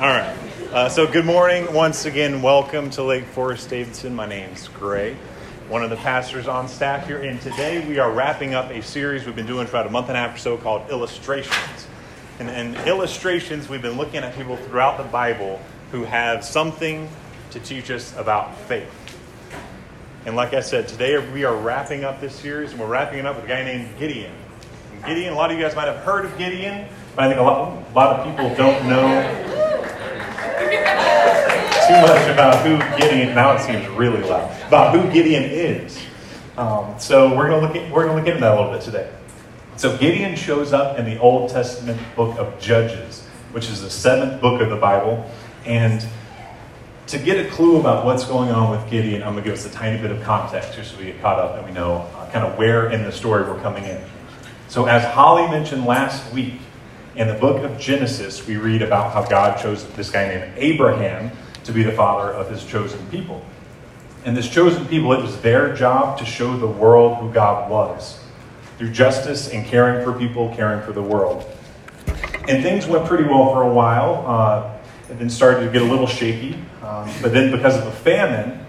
All right. Uh, so, good morning. Once again, welcome to Lake Forest Davidson. My name's Gray, one of the pastors on staff here. And today we are wrapping up a series we've been doing for about a month and a half or so called Illustrations. And, illustrations, we've been looking at people throughout the Bible who have something to teach us about faith. And like I said, today we are wrapping up this series, and we're wrapping it up with a guy named Gideon. And Gideon, a lot of you guys might have heard of Gideon, but I think a lot, a lot of people don't know too much about who Gideon. Now it seems really loud about who Gideon is. Um, so we're going to look at we're going to look into that a little bit today. So Gideon shows up in the Old Testament book of Judges, which is the seventh book of the Bible, and to get a clue about what's going on with Gideon, I'm going to give us a tiny bit of context just so we get caught up and we know uh, kind of where in the story we're coming in. So, as Holly mentioned last week, in the book of Genesis, we read about how God chose this guy named Abraham to be the father of his chosen people. And this chosen people, it was their job to show the world who God was through justice and caring for people, caring for the world. And things went pretty well for a while. Uh, it then started to get a little shaky. Um, but then, because of a famine,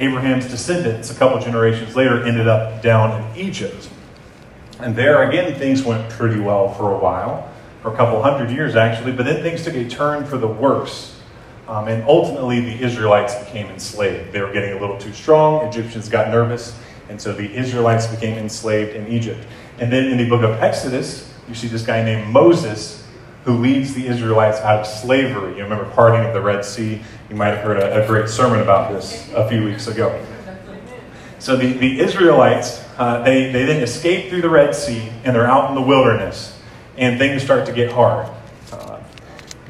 Abraham's descendants, a couple generations later, ended up down in Egypt. And there again, things went pretty well for a while, for a couple hundred years actually, but then things took a turn for the worse. Um, and ultimately, the Israelites became enslaved. They were getting a little too strong. Egyptians got nervous, and so the Israelites became enslaved in Egypt. And then in the book of Exodus, you see this guy named Moses who leads the Israelites out of slavery. You remember parting of the Red Sea? You might have heard a, a great sermon about this a few weeks ago. So the, the Israelites, uh, they, they then escape through the Red Sea and they're out in the wilderness, and things start to get hard.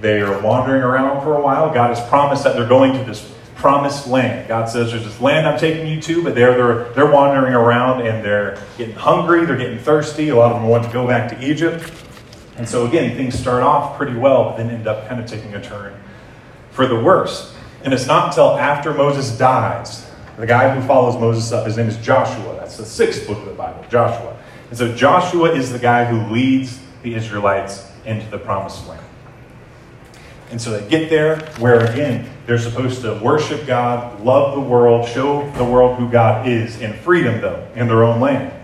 They are wandering around for a while. God has promised that they're going to this promised land. God says, There's this land I'm taking you to, but they're, they're, they're wandering around and they're getting hungry, they're getting thirsty. A lot of them want to go back to Egypt. And so, again, things start off pretty well, but then end up kind of taking a turn for the worse. And it's not until after Moses dies, the guy who follows Moses up, his name is Joshua. That's the sixth book of the Bible, Joshua. And so, Joshua is the guy who leads the Israelites into the promised land. And so they get there where, again, they're supposed to worship God, love the world, show the world who God is, in freedom, though, in their own land.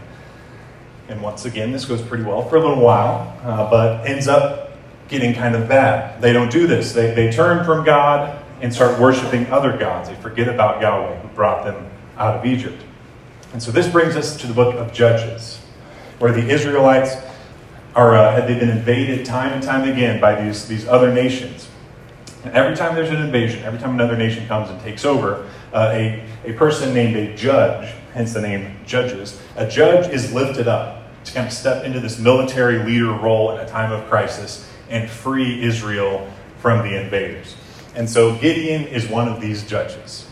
And once again, this goes pretty well for a little while, uh, but ends up getting kind of bad. They don't do this. They, they turn from God and start worshiping other gods. They forget about Yahweh who brought them out of Egypt. And so this brings us to the book of Judges, where the Israelites are uh, they've been invaded time and time again by these, these other nations. And every time there's an invasion, every time another nation comes and takes over, uh, a, a person named a judge, hence the name judges, a judge is lifted up to kind of step into this military leader role in a time of crisis and free Israel from the invaders. And so Gideon is one of these judges.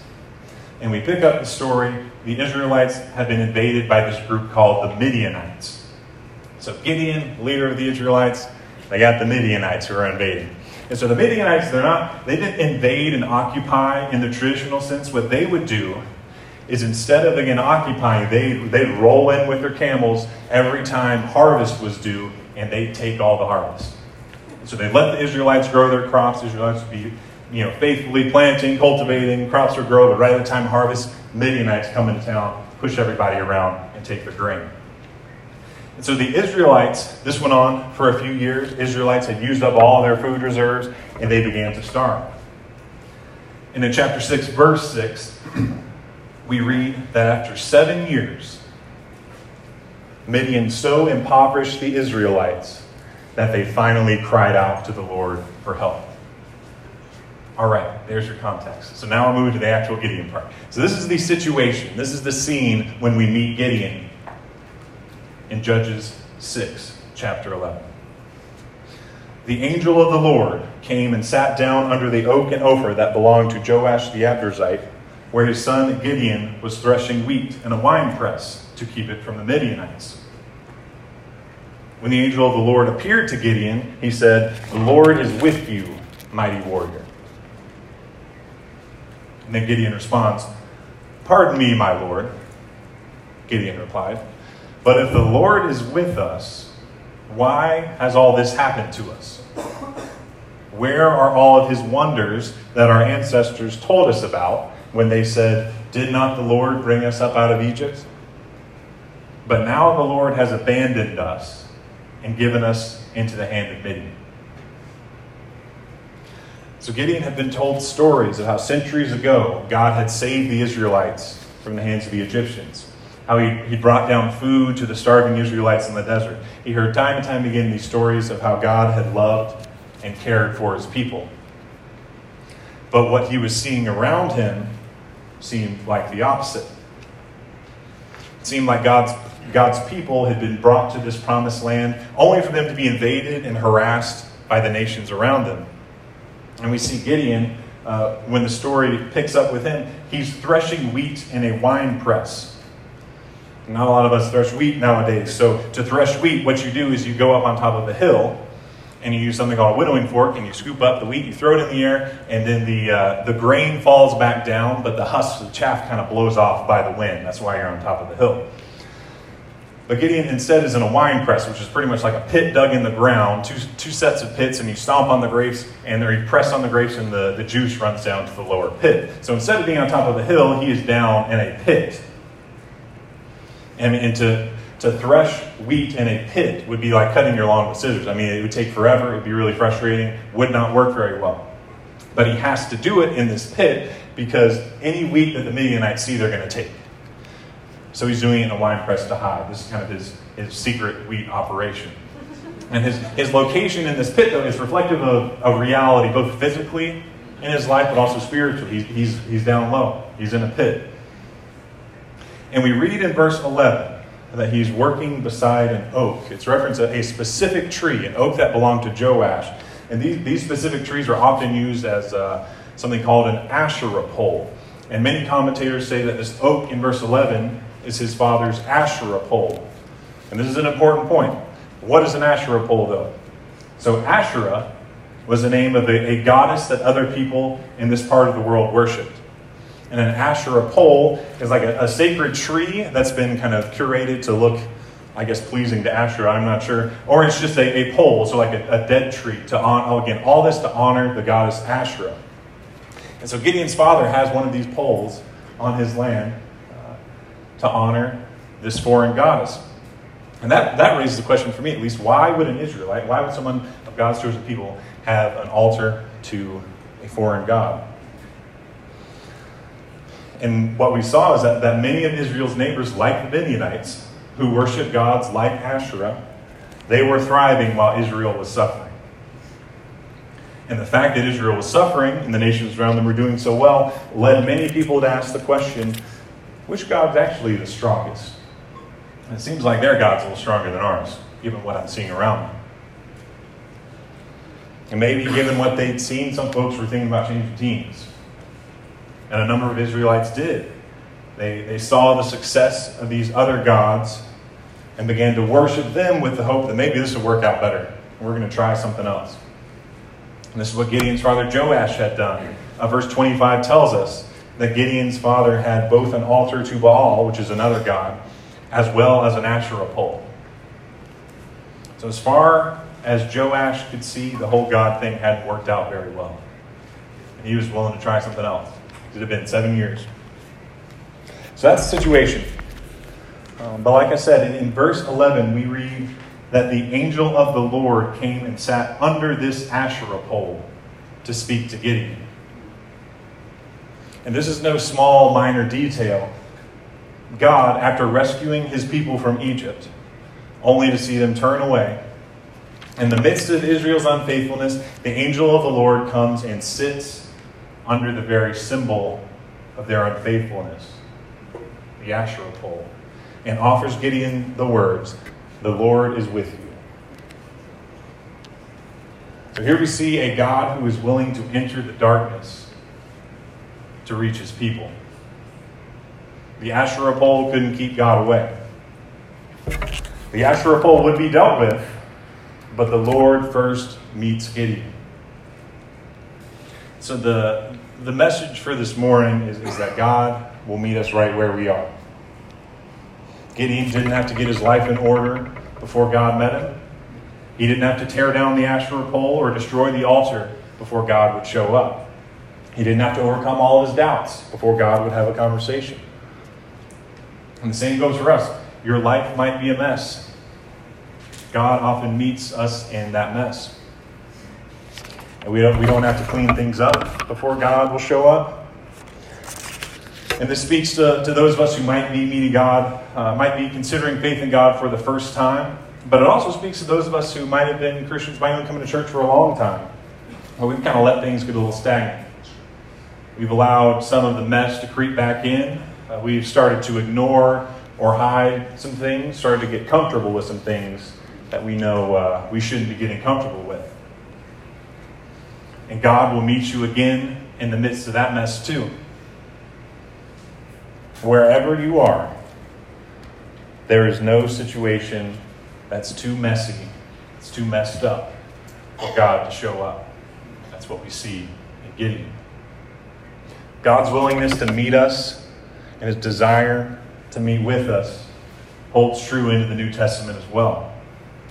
And we pick up the story. The Israelites have been invaded by this group called the Midianites. So Gideon, leader of the Israelites, they got the Midianites who are invading. And so the Midianites, they're not, they didn't invade and occupy in the traditional sense. What they would do is instead of again occupying, they they'd roll in with their camels every time harvest was due, and they'd take all the harvest. So they let the Israelites grow their crops. The Israelites would be, you know, faithfully planting, cultivating, crops would grow, but right at the time harvest, Midianites come into town, push everybody around, and take the grain. And so the Israelites, this went on for a few years. Israelites had used up all their food reserves, and they began to starve. And in chapter 6, verse 6, we read that after seven years, Midian so impoverished the Israelites that they finally cried out to the Lord for help. All right, there's your context. So now we're moving to the actual Gideon part. So this is the situation, this is the scene when we meet Gideon in Judges 6, chapter 11. The angel of the Lord came and sat down under the oak and Ophrah that belonged to Joash the Abiezrite where his son Gideon was threshing wheat in a winepress to keep it from the Midianites. When the angel of the Lord appeared to Gideon, he said, The Lord is with you, mighty warrior. And then Gideon responds, Pardon me, my Lord. Gideon replied, But if the Lord is with us, why has all this happened to us? Where are all of his wonders that our ancestors told us about when they said, Did not the Lord bring us up out of Egypt? But now the Lord has abandoned us and given us into the hand of Midian. So Gideon had been told stories of how centuries ago God had saved the Israelites from the hands of the Egyptians, how he, he brought down food to the starving Israelites in the desert. He heard time and time again these stories of how God had loved and cared for his people. But what he was seeing around him seemed like the opposite. It seemed like God's, God's people had been brought to this promised land only for them to be invaded and harassed by the nations around them. And we see Gideon, uh, when the story picks up with him, he's threshing wheat in a wine press. Not a lot of us thresh wheat nowadays. So, to thresh wheat, what you do is you go up on top of a hill and you use something called a winnowing fork and you scoop up the wheat, you throw it in the air, and then the, uh, the grain falls back down, but the husk, the chaff kind of blows off by the wind. That's why you're on top of the hill. But Gideon instead is in a wine press, which is pretty much like a pit dug in the ground, two, two sets of pits, and you stomp on the grapes, and then you press on the grapes, and the, the juice runs down to the lower pit. So instead of being on top of the hill, he is down in a pit. And, and to, to thresh wheat in a pit would be like cutting your lawn with scissors. I mean, it would take forever, it would be really frustrating, would not work very well. But he has to do it in this pit because any wheat that the Midianites see, they're going to take. So he's doing it in a wine press to hide. This is kind of his, his secret wheat operation. And his, his location in this pit, though, is reflective of, of reality, both physically in his life, but also spiritually. He's, he's, he's down low, he's in a pit. And we read in verse 11 that he's working beside an oak. It's reference a, a specific tree, an oak that belonged to Joash. And these, these specific trees are often used as uh, something called an Asherah pole. And many commentators say that this oak in verse 11 is his father's Asherah pole. And this is an important point. What is an Asherah pole, though? So, Asherah was the name of a, a goddess that other people in this part of the world worshipped. And an Asherah pole is like a, a sacred tree that's been kind of curated to look, I guess, pleasing to Asherah, I'm not sure. Or it's just a, a pole, so like a, a dead tree to honor, oh, again, all this to honor the goddess Asherah. And so Gideon's father has one of these poles on his land uh, to honor this foreign goddess. And that, that raises the question for me, at least, why would an Israelite, why would someone of God's chosen people have an altar to a foreign God? And what we saw is that, that many of Israel's neighbors, like the Midianites, who worship gods like Asherah, they were thriving while Israel was suffering. And the fact that Israel was suffering and the nations around them were doing so well led many people to ask the question which God's actually the strongest? And it seems like their God's a little stronger than ours, given what I'm seeing around them. And maybe given what they'd seen, some folks were thinking about changing teams. And a number of Israelites did. They, they saw the success of these other gods and began to worship them with the hope that maybe this will work out better. We're going to try something else. And this is what Gideon's father Joash had done. Uh, verse 25 tells us that Gideon's father had both an altar to Baal, which is another god, as well as an Asherah pole. So, as far as Joash could see, the whole God thing hadn't worked out very well. And he was willing to try something else. It had been seven years. So that's the situation. Um, but like I said, in, in verse 11, we read that the angel of the Lord came and sat under this Asherah pole to speak to Gideon. And this is no small, minor detail. God, after rescuing his people from Egypt, only to see them turn away, in the midst of Israel's unfaithfulness, the angel of the Lord comes and sits under the very symbol of their unfaithfulness, the Asherah pole, and offers Gideon the words, The Lord is with you. So here we see a God who is willing to enter the darkness to reach his people. The Asherah pole couldn't keep God away. The Asherah pole would be dealt with, but the Lord first meets Gideon. So the, the message for this morning is, is that God will meet us right where we are. Gideon didn't have to get his life in order before God met him. He didn't have to tear down the Asherah pole or destroy the altar before God would show up. He didn't have to overcome all of his doubts before God would have a conversation. And the same goes for us. Your life might be a mess. God often meets us in that mess. And we don't, we don't have to clean things up before God will show up. And this speaks to, to those of us who might be meeting God, uh, might be considering faith in God for the first time. But it also speaks to those of us who might have been Christians, might have been coming to church for a long time. But we've kind of let things get a little stagnant. We've allowed some of the mess to creep back in. Uh, we've started to ignore or hide some things, started to get comfortable with some things that we know uh, we shouldn't be getting comfortable with. And God will meet you again in the midst of that mess, too. Wherever you are, there is no situation that's too messy, it's too messed up for God to show up. That's what we see in Gideon. God's willingness to meet us and his desire to meet with us holds true into the New Testament as well.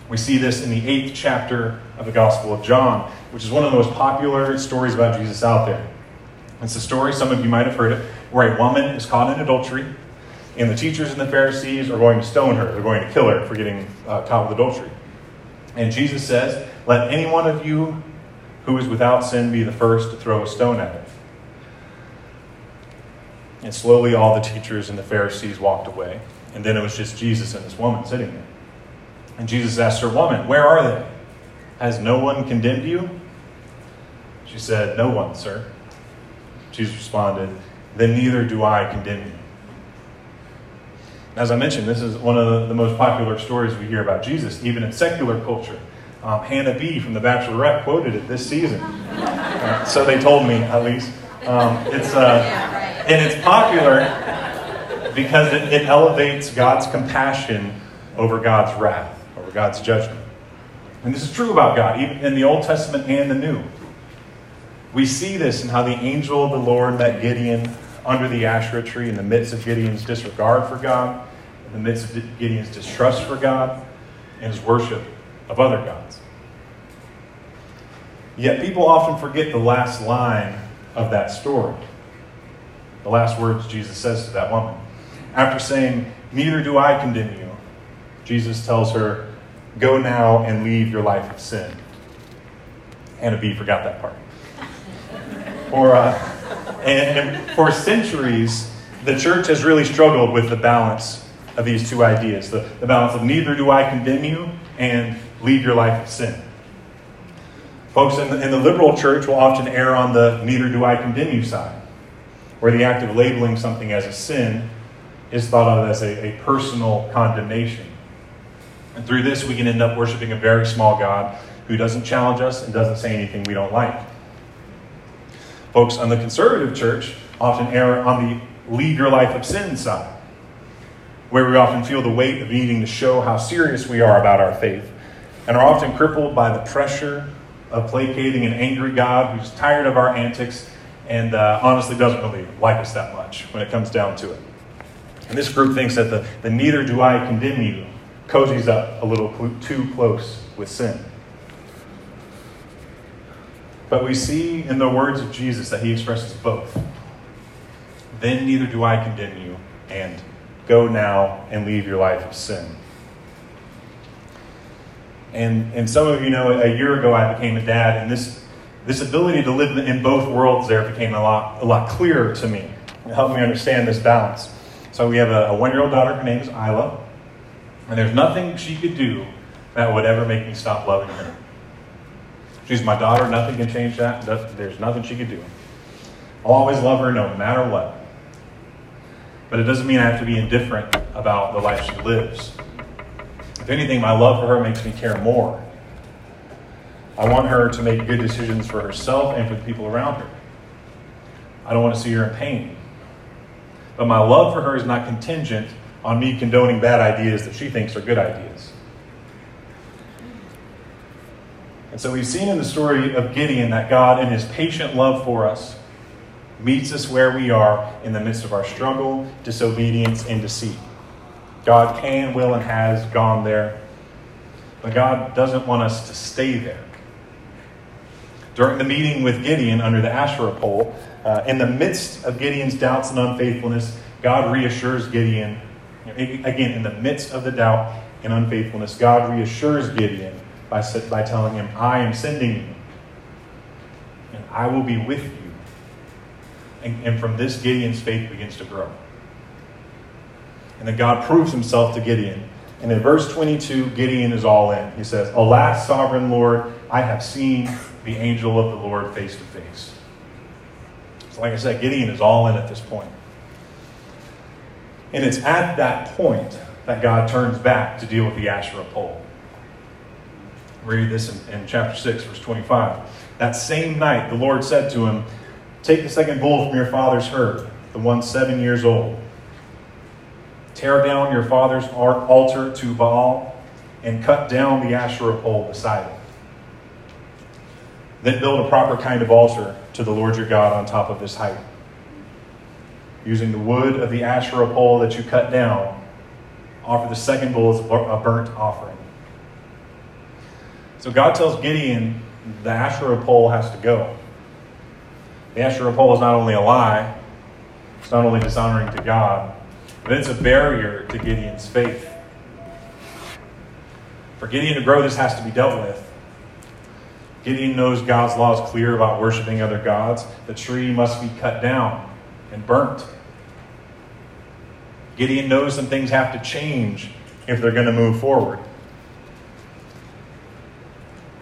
We see this in the eighth chapter of the Gospel of John, which is one of the most popular stories about Jesus out there. It's a story, some of you might have heard it, where a woman is caught in adultery, and the teachers and the Pharisees are going to stone her. They're going to kill her for getting uh, caught with adultery. And Jesus says, Let any one of you who is without sin be the first to throw a stone at her. And slowly all the teachers and the Pharisees walked away. And then it was just Jesus and this woman sitting there. And Jesus asked her, Woman, where are they? Has no one condemned you? She said, No one, sir. Jesus responded, Then neither do I condemn you. As I mentioned, this is one of the, most popular stories we hear about Jesus, even in secular culture. Um, Hannah B. from The Bachelorette quoted it this season. Uh, so they told me, at least. Um, it's, uh, and it's popular because it, it elevates God's compassion over God's wrath, over God's judgment. And this is true about God, even in the Old Testament and the New. We see this in how the angel of the Lord met Gideon under the Asherah tree in the midst of Gideon's disregard for God, in the midst of Gideon's distrust for God, and his worship of other gods. Yet people often forget the last line of that story. The last words Jesus says to that woman. After saying, Neither do I condemn you, Jesus tells her, Go now and leave your life of sin. Hannah B forgot that part. Or, uh, and, and for centuries, the church has really struggled with the balance of these two ideas the, the balance of neither do I condemn you and leave your life of sin. Folks in the, in the liberal church will often err on the neither do I condemn you side, where the act of labeling something as a sin is thought of as a, a personal condemnation. And through this, we can end up worshiping a very small God who doesn't challenge us and doesn't say anything we don't like. Folks on the conservative church often err on the lead your life of sin side, where we often feel the weight of needing to show how serious we are about our faith, and are often crippled by the pressure of placating an angry God who's tired of our antics and uh, honestly doesn't really like us that much when it comes down to it. And this group thinks that the, the neither do I condemn you cozies up a little too close with sin. But we see in the words of Jesus that he expresses both. Then neither do I condemn you, and go now and leave your life of sin. And, and some of you know a year ago I became a dad, and this, this ability to live in both worlds there became a lot, a lot clearer to me. It helped me understand this balance. So we have a, a one year old daughter, her name is Isla, and there's nothing she could do that would ever make me stop loving her. She's my daughter. Nothing can change that. There's nothing she could do. I'll always love her no matter what. But it doesn't mean I have to be indifferent about the life she lives. If anything, my love for her makes me care more. I want her to make good decisions for herself and for the people around her. I don't want to see her in pain. But my love for her is not contingent on me condoning bad ideas that she thinks are good ideas. And so we've seen in the story of Gideon that God, in his patient love for us, meets us where we are in the midst of our struggle, disobedience, and deceit. God can, will, and has gone there, but God doesn't want us to stay there. During the meeting with Gideon under the Asherah pole, uh, in the midst of Gideon's doubts and unfaithfulness, God reassures Gideon. Again, in the midst of the doubt and unfaithfulness, God reassures Gideon by, by telling him, I am sending you, and I will be with you. And, and from this, Gideon's faith begins to grow. And then God proves himself to Gideon. And in verse 22, Gideon is all in. He says, Alas, sovereign Lord, I have seen the angel of the Lord face to face. So, like I said, Gideon is all in at this point. And it's at that point that God turns back to deal with the Asherah pole. Read this in, in chapter 6, verse 25. That same night, the Lord said to him, Take the second bull from your father's herd, the one seven years old. Tear down your father's altar to Baal and cut down the Asherah pole beside it. Then build a proper kind of altar to the Lord your God on top of this height. Using the wood of the Asherah pole that you cut down, offer the second bull as a burnt offering. So God tells Gideon the Asherah pole has to go. The Asherah pole is not only a lie, it's not only dishonoring to God, but it's a barrier to Gideon's faith. For Gideon to grow, this has to be dealt with. Gideon knows God's law is clear about worshiping other gods. The tree must be cut down and burnt. Gideon knows some things have to change if they're going to move forward.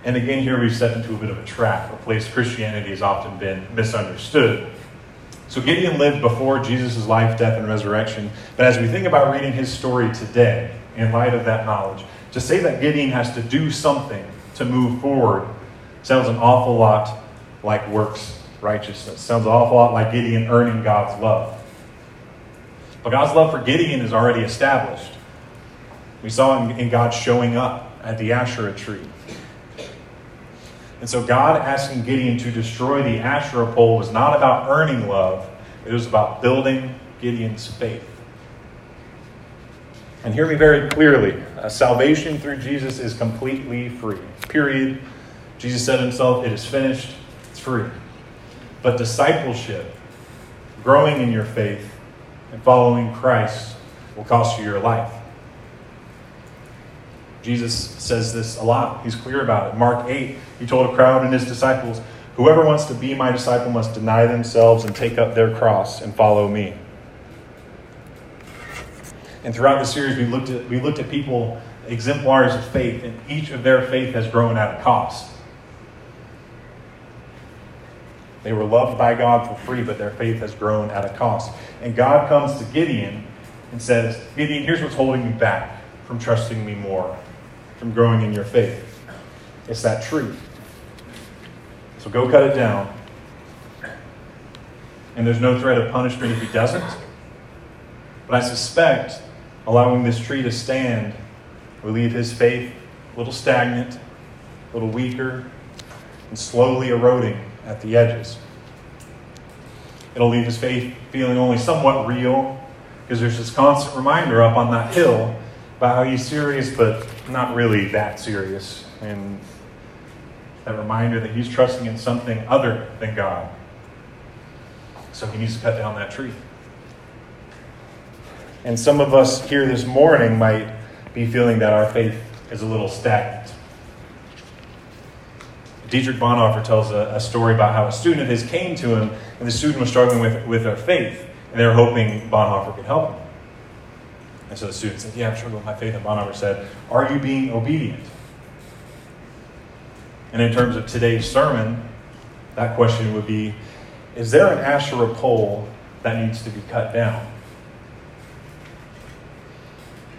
And again, here we step into a bit of a trap, a place Christianity has often been misunderstood. So Gideon lived before Jesus' life, death, and resurrection. But as we think about reading his story today, in light of that knowledge, to say that Gideon has to do something to move forward sounds an awful lot like works righteousness. Sounds an awful lot like Gideon earning God's love. God's love for Gideon is already established. We saw in, in God showing up at the Asherah tree. And so God asking Gideon to destroy the Asherah pole was not about earning love, it was about building Gideon's faith. And hear me very clearly uh, salvation through Jesus is completely free. Period. Jesus said himself, It is finished, it's free. But discipleship, growing in your faith, and following Christ will cost you your life. Jesus says this a lot. He's clear about it. Mark 8, he told a crowd and his disciples, Whoever wants to be my disciple must deny themselves and take up their cross and follow me. And throughout the series, we looked at, we looked at people, exemplars of faith, and each of their faith has grown at a cost. They were loved by God for free, but their faith has grown at a cost. And God comes to Gideon and says, Gideon, here's what's holding you back from trusting me more from growing in your faith. It's that tree. So go cut it down. And there's no threat of punishment if he doesn't. But I suspect allowing this tree to stand will leave his faith a little stagnant, a little weaker, and slowly eroding at the edges. It'll leave his faith feeling only somewhat real because there's this constant reminder up on that hill about how he's serious, but not really that serious. And that reminder that he's trusting in something other than God. So he needs to cut down that tree. And some of us here this morning might be feeling that our faith is a little stagnant. Dietrich Bonhoeffer tells a, a, story about how a student of his came to him, and the student was struggling with, with their faith, and they were hoping Bonhoeffer could help him. And so the student said, Yeah, I'm struggling with my faith. And Bonhoeffer said, Are you being obedient? And in terms of today's sermon, that question would be Is there an Asherah pole that needs to be cut down?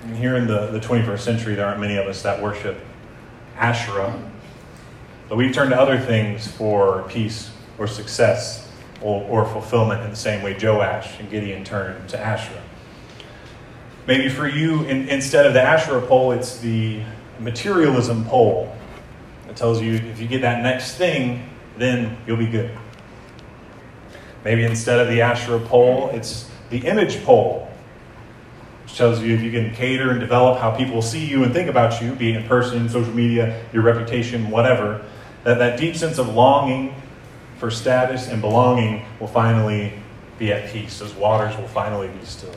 And here in the, the 21st century, there aren't many of us that worship Asherah, but we turn to other things for peace or success or, or fulfillment in the same way Joash and Gideon turned to Asherah. Maybe for you, in, instead of the Asherah pole, it's the materialism pole. It tells you if you get that next thing, then you'll be good. Maybe instead of the Asherah pole, it's the image pole, which tells you if you can cater and develop how people see you and think about you, be it in person, social media, your reputation, whatever, that that deep sense of longing for status and belonging will finally be at peace. Those waters will finally be still.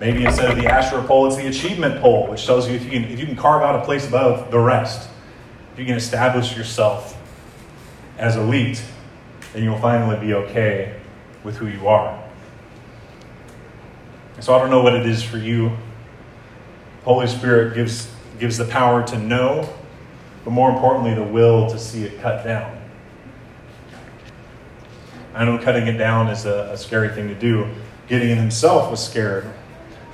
Maybe instead of the Asherah pole, it's the achievement pole, which tells you if you can, if you can carve out a place above the rest, if you can establish yourself as elite, then you'll finally be okay with who you are. So I don't know what it is for you. Holy Spirit gives, gives the power to know, but more importantly, the will to see it cut down. I know cutting it down is a, a scary thing to do. Gideon himself was scared.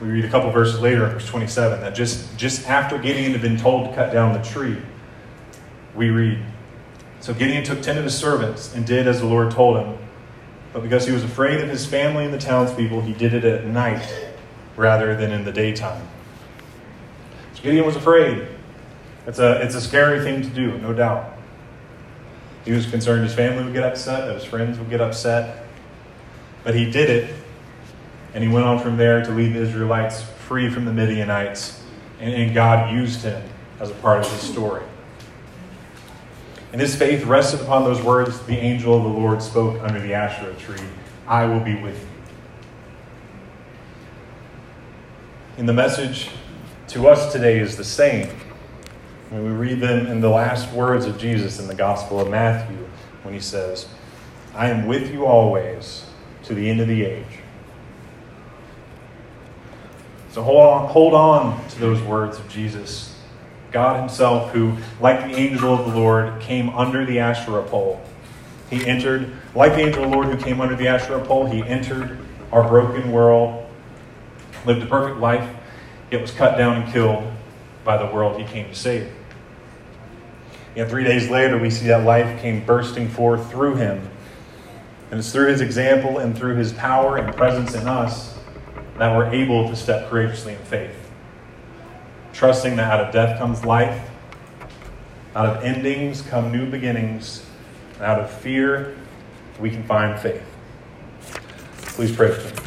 We read a couple verses later verse 27 that just, just after Gideon had been told to cut down the tree, we read, So Gideon took ten of his servants and did as the Lord told him. But because he was afraid of his family and the townspeople, he did it at night rather than in the daytime. So Gideon was afraid. It's a, it's a scary thing to do, no doubt. He was concerned his family would get upset, that his friends would get upset. But he did it, and he went on from there to lead the Israelites free from the Midianites, and, and God used him as a part of his story. And his faith rested upon those words the angel of the Lord spoke under the Asherah tree I will be with you. And the message to us today is the same. When we read them in the last words of Jesus in the Gospel of Matthew, when he says, I am with you always to the end of the age. So hold on, hold on to those words of Jesus. God Himself, who, like the angel of the Lord, came under the Asherah pole. He entered, like the angel of the Lord who came under the Asherah pole, He entered our broken world, lived a perfect life, yet was cut down and killed by the world He came to save. And three days later, we see that life came bursting forth through him. And it's through his example and through his power and presence in us that we're able to step courageously in faith. Trusting that out of death comes life, out of endings come new beginnings, and out of fear we can find faith. Please pray for me.